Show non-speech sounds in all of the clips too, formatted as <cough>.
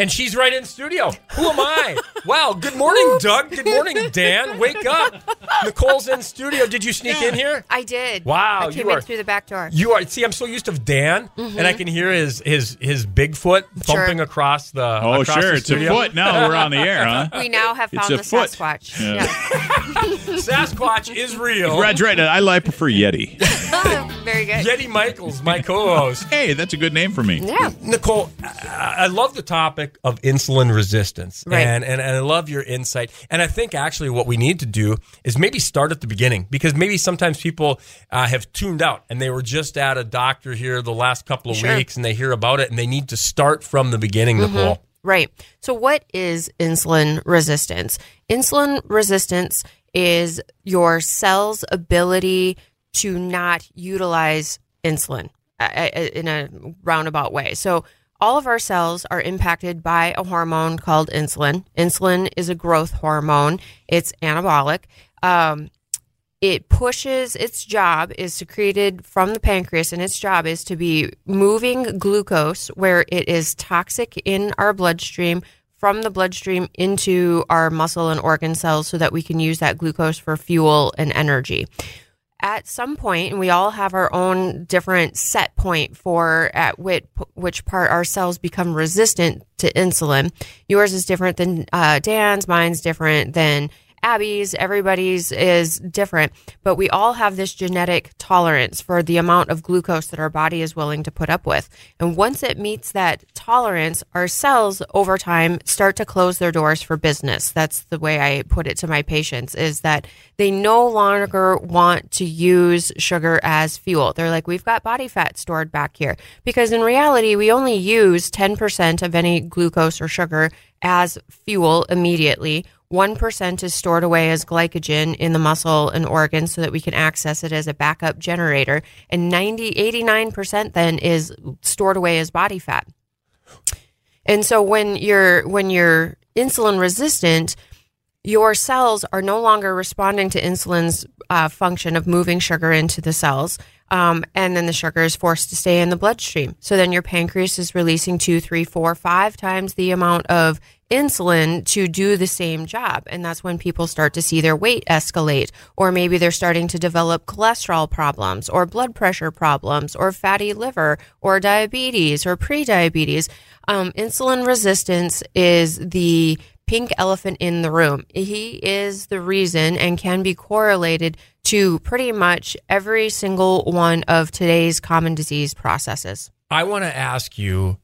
And she's right in studio. Who am I? Wow. Good morning, Doug. Good morning, Dan. Wake up. Nicole's in studio. Did you sneak in here? I did. Wow, I came you in are- through the back door. You are. See, I'm so used to Dan, and I mm-hmm. can hear his his his Bigfoot Sure. thumping across the. Oh, across sure. the It's a foot. Now we're on the air, <laughs> huh? we now have It's found a the foot. Sasquatch. Yeah. Yeah. <laughs> <laughs> Sasquatch is real. That's right. I like prefer Yeti. Very good. Yeti Michaels, my co-host. Hey, that's a good name for me. Yeah. Nicole, I I love the topic of insulin resistance, Right. and, and and I love your insight. And I think actually what we need to do is maybe start at the beginning because maybe sometimes people uh, have tuned out and they were just at a doctor here the last couple of Sure. weeks and they hear about it and they need to start from the beginning, Nicole. Right. So, what is insulin resistance? Insulin resistance is your cell's ability to not utilize insulin uh, uh, in a roundabout way. So, all of our cells are impacted by a hormone called insulin. Insulin is a growth hormone, it's anabolic. Um, it pushes its job is secreted from the pancreas and its job is to be moving glucose where it is toxic in our bloodstream from the bloodstream into our muscle and organ cells so that we can use that glucose for fuel and energy at some point, and we all have our own different set point for at which, which part our cells become resistant to insulin. Yours is different than uh, Dan's, mine's different than Abby's, everybody's is different, but we all have this genetic tolerance for the amount of glucose that our body is willing to put up with. And once it meets that tolerance, our cells over time start to close their doors for business. That's the way I put it to my patients is that they no longer want to use sugar as fuel. They're like, we've got body fat stored back here. Because in reality, we only use 10% of any glucose or sugar as fuel immediately. 1% is stored away as glycogen in the muscle and organs so that we can access it as a backup generator. And 90, 89% then is stored away as body fat. And so when you're when you're insulin resistant, your cells are no longer responding to insulin's uh, function of moving sugar into the cells. Um, and then the sugar is forced to stay in the bloodstream. So then your pancreas is releasing two, three, four, five times the amount of insulin to do the same job. And that's when people start to see their weight escalate, or maybe they're starting to develop cholesterol problems, or blood pressure problems, or fatty liver, or diabetes, or prediabetes. Um, insulin resistance is the pink elephant in the room. He is the reason and can be correlated to pretty much every single one of today's common disease processes. I want to ask you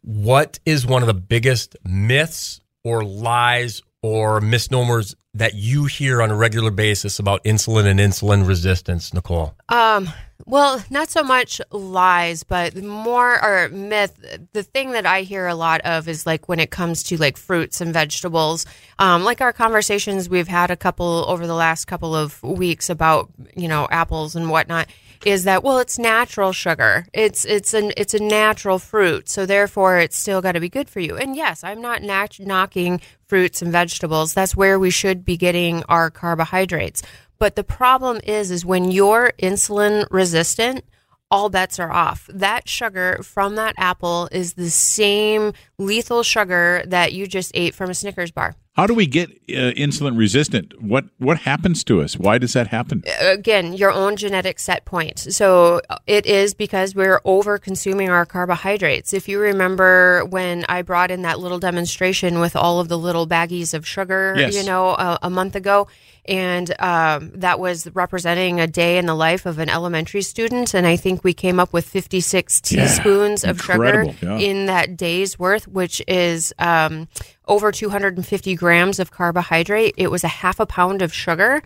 what is one of the biggest myths or lies or misnomers that you hear on a regular basis about insulin and insulin resistance, Nicole? Um, well, not so much lies, but more or myth. The thing that I hear a lot of is like when it comes to like fruits and vegetables, um, like our conversations we've had a couple over the last couple of weeks about you know apples and whatnot. Is that well? It's natural sugar. It's it's an it's a natural fruit, so therefore it's still got to be good for you. And yes, I'm not nat- knocking fruits and vegetables. That's where we should be getting our carbohydrates. But the problem is, is when you're insulin resistant, all bets are off. That sugar from that apple is the same lethal sugar that you just ate from a Snickers bar. How do we get uh, insulin resistant? What what happens to us? Why does that happen? Again, your own genetic set point. So it is because we're over consuming our carbohydrates. If you remember when I brought in that little demonstration with all of the little baggies of sugar, Yes. you know, a month ago, and um, that was representing a day in the life of an elementary student. And I think we came up with 56 Yeah, teaspoons of sugar yeah. in that day's worth, which is um, over 250 grams of carbohydrate. It was a half a pound of sugar.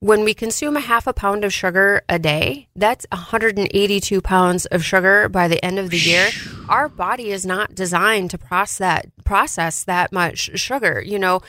When we consume a half a pound of sugar a day, that's 182 pounds of sugar by the end of the year. Our body is not designed to process that process that much sugar. You know,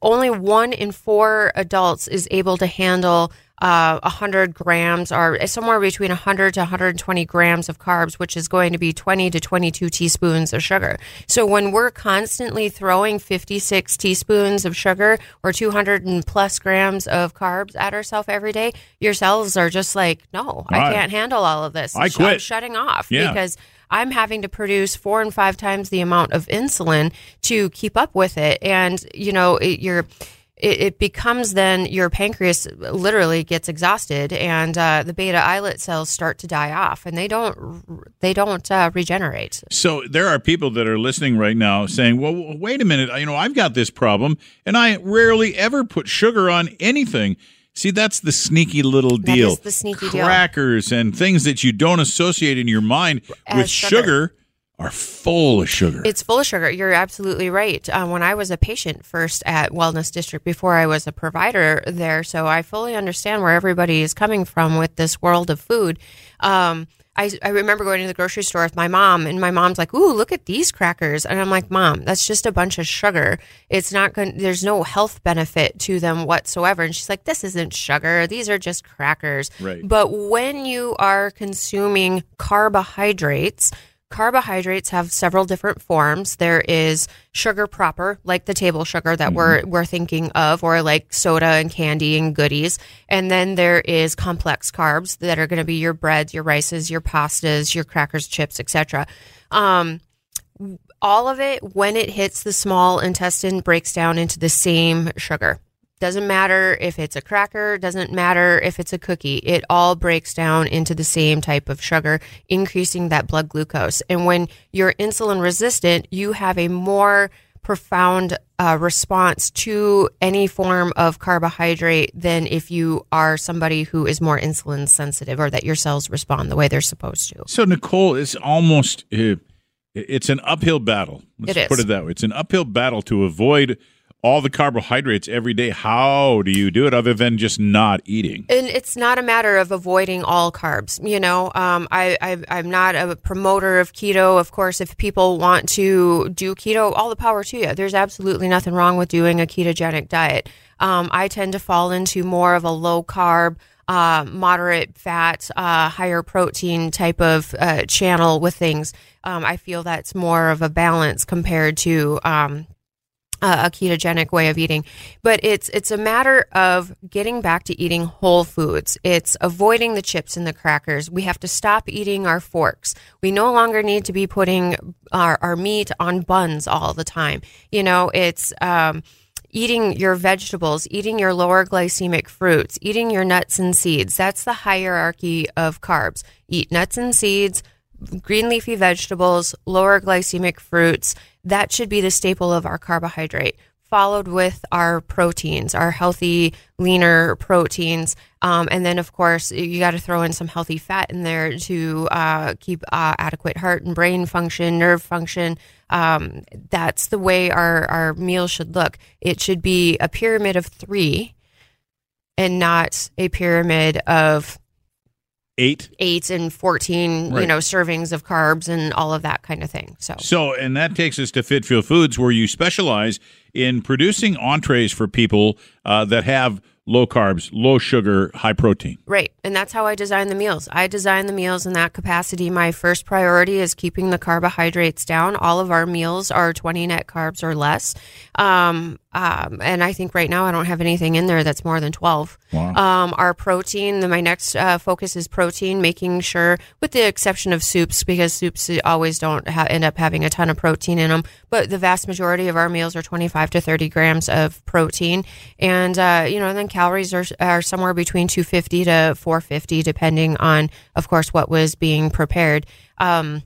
only one in four adults is able to handle uh, 100 grams or somewhere between 100 to 120 grams of carbs, which is going to be 20 to 22 teaspoons of sugar. So when we're constantly throwing 56 teaspoons of sugar or 200 and plus grams of carbs at ourselves every day, your cells are just like, no, I Right. can't handle all of this. I Sh- I'm quit. shutting off Yeah. because I'm having to produce four and five times the amount of insulin to keep up with it. And, you know, it, you're, it, it becomes then your pancreas literally gets exhausted and uh, the beta islet cells start to die off and they don't they don't uh, regenerate So there are people that are listening right now saying, "Well, wait a minute. You know, I've got this problem, and I rarely ever put sugar on anything." See, that's the sneaky little deal. is the sneaky deal. Crackers and things that you don't associate in your mind As with sugar. sugar. Are full of sugar. It's full of sugar. You're absolutely right. Uh, when I was a patient first at Wellness District before I was a provider there, so I fully understand where everybody is coming from with this world of food. Um, I, I remember going to the grocery store with my mom, and my mom's like, "Ooh, look at these crackers," and I'm like, "Mom, that's just a bunch of sugar. It's not going. There's no health benefit to them whatsoever." And she's like, "This isn't sugar. These are just crackers." Right. But when you are consuming carbohydrates, carbohydrates have several different forms. There is sugar proper, like the table sugar that we're we're thinking of, or like soda and candy and goodies. And then there is complex carbs that are going to be your breads, your rices, your pastas, your crackers, chips, etc. Um, all of it, when it hits the small intestine, breaks down into the same sugar. Doesn't matter if it's a cracker, doesn't matter if it's a cookie. It all breaks down into the same type of sugar, increasing that blood glucose. And when you're insulin resistant, you have a more profound uh, response to any form of carbohydrate than if you are somebody who is more insulin sensitive or that your cells respond the way they're supposed to. So Nicole, it's almost uh, it's an uphill battle. Let's It is. put it that way. It's an uphill battle to avoid all the carbohydrates every day. How do you do it other than just not eating? and it's not a matter of avoiding all carbs. You know, um, I, I I'm not a promoter of keto. Of course, if people want to do keto, all the power to you. There's absolutely nothing wrong with doing a ketogenic diet. Um, I tend to fall into more of a low carb. Uh, moderate fat, uh, higher protein type of uh, channel with things. Um, I feel that's more of a balance compared to um, uh, a ketogenic way of eating. But it's it's a matter of getting back to eating whole foods. It's avoiding the chips and the crackers. We have to stop eating our forks. We no longer need to be putting our, our meat on buns all the time. You know it's um, eating your vegetables eating your lower glycemic fruits eating your nuts and seeds. That's the hierarchy of carbs. Eat nuts and seeds green leafy vegetables, lower glycemic fruits. That should be the staple of our carbohydrate, followed with our proteins, our healthy, leaner proteins. Um, and then, of course, you got to throw in some healthy fat in there to uh, keep uh, adequate heart and brain function, nerve function. Um, that's the way our, our meal should look. It should be a pyramid of three and not a pyramid of Eight. eight and 14 you know servings of carbs and all of that kind of thing so. So, and that takes us to Fit Fuel Foods, where you specialize in producing entrees for people uh, that have low carbs, low sugar, high protein. right and that's how i design the meals. I design the meals in that capacity. My first priority is keeping the carbohydrates down. All of our meals are 20 net carbs or less. Um, um, and i think right now i don't have anything in there that's more than 12 Wow. um, our protein the, my next uh, focus is protein making sure with the exception of soups because soups always don't ha- end up having a ton of protein in them but the vast majority of our meals are 25 to 30 grams of protein. And uh, you know and then calories are, are somewhere between 250 to 450 depending on of course what was being prepared. Um,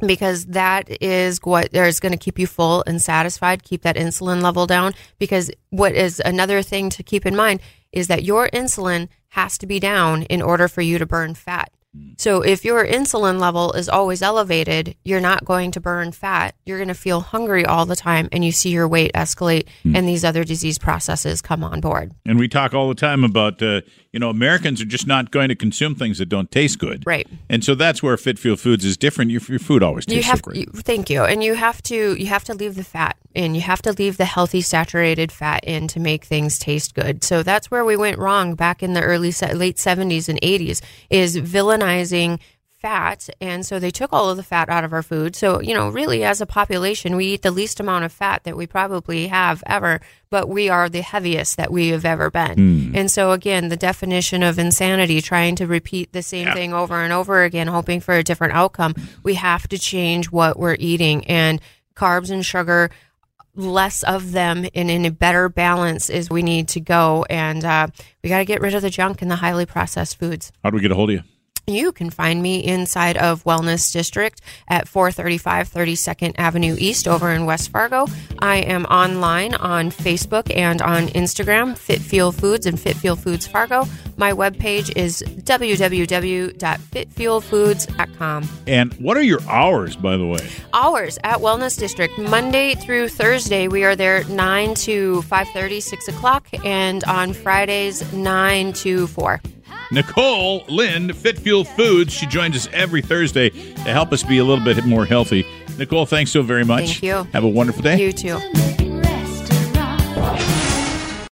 because that is what is going to keep you full and satisfied, keep that insulin level down. Because what is another thing to keep in mind is that your insulin has to be down in order for you to burn fat. So if your insulin level is always elevated, you're not going to burn fat. You're going to feel hungry all the time and you see your weight escalate and these other disease processes come on board. And we talk all the time about, uh, you know, Americans are just not going to consume things that don't taste good. Right. And so that's where Fit Fuel Foods is different. Your, your food always tastes you have so great. you, thank you and you have to you have to leave the fat in you have to leave the healthy saturated fat in to make things taste good so that's where we went wrong back in the early late 70s and 80s is villainizing fat. And so they took all of the fat out of our food. So, you know, really as a population, we eat the least amount of fat that we probably have ever, but we are the heaviest that we have ever been. And so, again, the definition of insanity, trying to repeat the same Yeah. thing over and over again, hoping for a different outcome, we have to change what we're eating. And carbs and sugar, less of them and in a better balance is we need to go. And uh, we got to get rid of the junk and the highly processed foods. How do we get a hold of you? You can find me inside of Wellness District at 435 32nd Avenue East over in West Fargo. I am online on Facebook and on Instagram, Fit Fuel Foods and Fit Fuel Foods Fargo. My webpage is www.fitfuelfoods.com. And what are your hours, by the way? Hours at Wellness District, Monday through Thursday, we are there 9 to 5.30, 6 o'clock, and on Fridays, 9 to 4. Nicole Lynn, Fit Fuel Foods. She joins us every Thursday to help us be a little bit more healthy. Nicole, thanks so very much. Thank you. Have a wonderful day. You too.